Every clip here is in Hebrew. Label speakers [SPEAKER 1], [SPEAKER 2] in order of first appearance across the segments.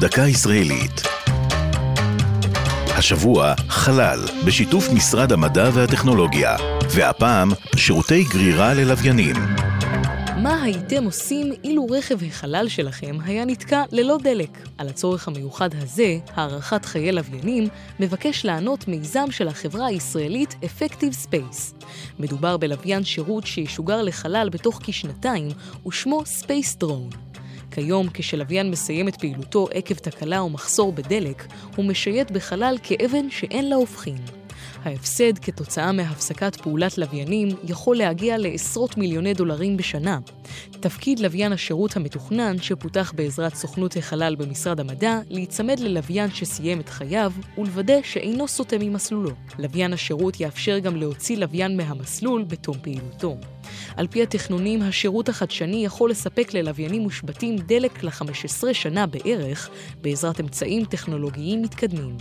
[SPEAKER 1] דקה ישראלית. השבוע חלל, בשיתוף משרד המדע והטכנולוגיה, והפעם שירותי גרירה ללוויינים.
[SPEAKER 2] מה הייתם עושים אילו רכב החלל שלכם היה נתקע ללא דלק? על הצורך המיוחד הזה, הארכת חיי לוויינים, מבקש לענות מיזם של החברה הישראלית Effective Space. מדובר בלוויין שירות שישוגר לחלל בתוך כשנתיים, ושמו Space Drone. כיום, כשלוויין מסיים את פעילותו עקב תקלה או מחסור בדלק, הוא משייט בחלל כאבן שאין לה הופכין. ההפסד כתוצאה מהפסקת פעולת לוויינים יכול להגיע לעשרות מיליוני דולרים בשנה. תפקיד לוויין השירות המתוכנן, שפותח בעזרת סוכנות החלל במשרד המדע, להיצמד ללוויין שסיים את חייו ולוודא שאינו סוטה ממסלולו. לוויין השירות יאפשר גם להוציא לוויין מהמסלול בתום פעילותו. על פי התכנונים, השירות החדשני יכול לספק ללוויינים מושבתים דלק ל-15 שנה בערך, בעזרת אמצעים טכנולוגיים מתקדמים.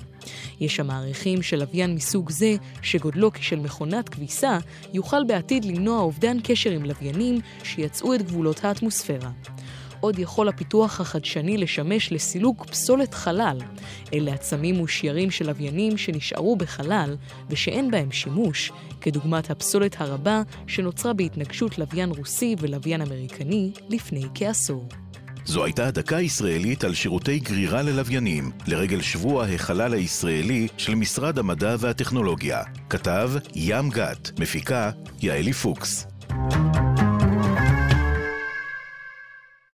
[SPEAKER 2] יש המעריכים שלוויין מסוג זה, שגודלו כשל מכונת כביסה, יוכל בעתיד למנוע אובדן קשר עם לוויינים שיצאו את גבולות האטמוספירה. עוד יכול הפיתוח החדשני לשמש לסילוק פסולת חלל. אלה עצמים ושיירים של לוויינים שנשארו בחלל ושאין בהם שימוש, כדוגמת הפסולת הרבה שנוצרה בהתנגשות לוויין רוסי ולוויין אמריקני לפני כעשור.
[SPEAKER 1] זו הייתה דקה ישראלית על שירותי גרירה ללוויינים, לרגל שבוע החלל הישראלי של משרד המדע והטכנולוגיה. כתב ים גת, מפיקה יעלי פוקס.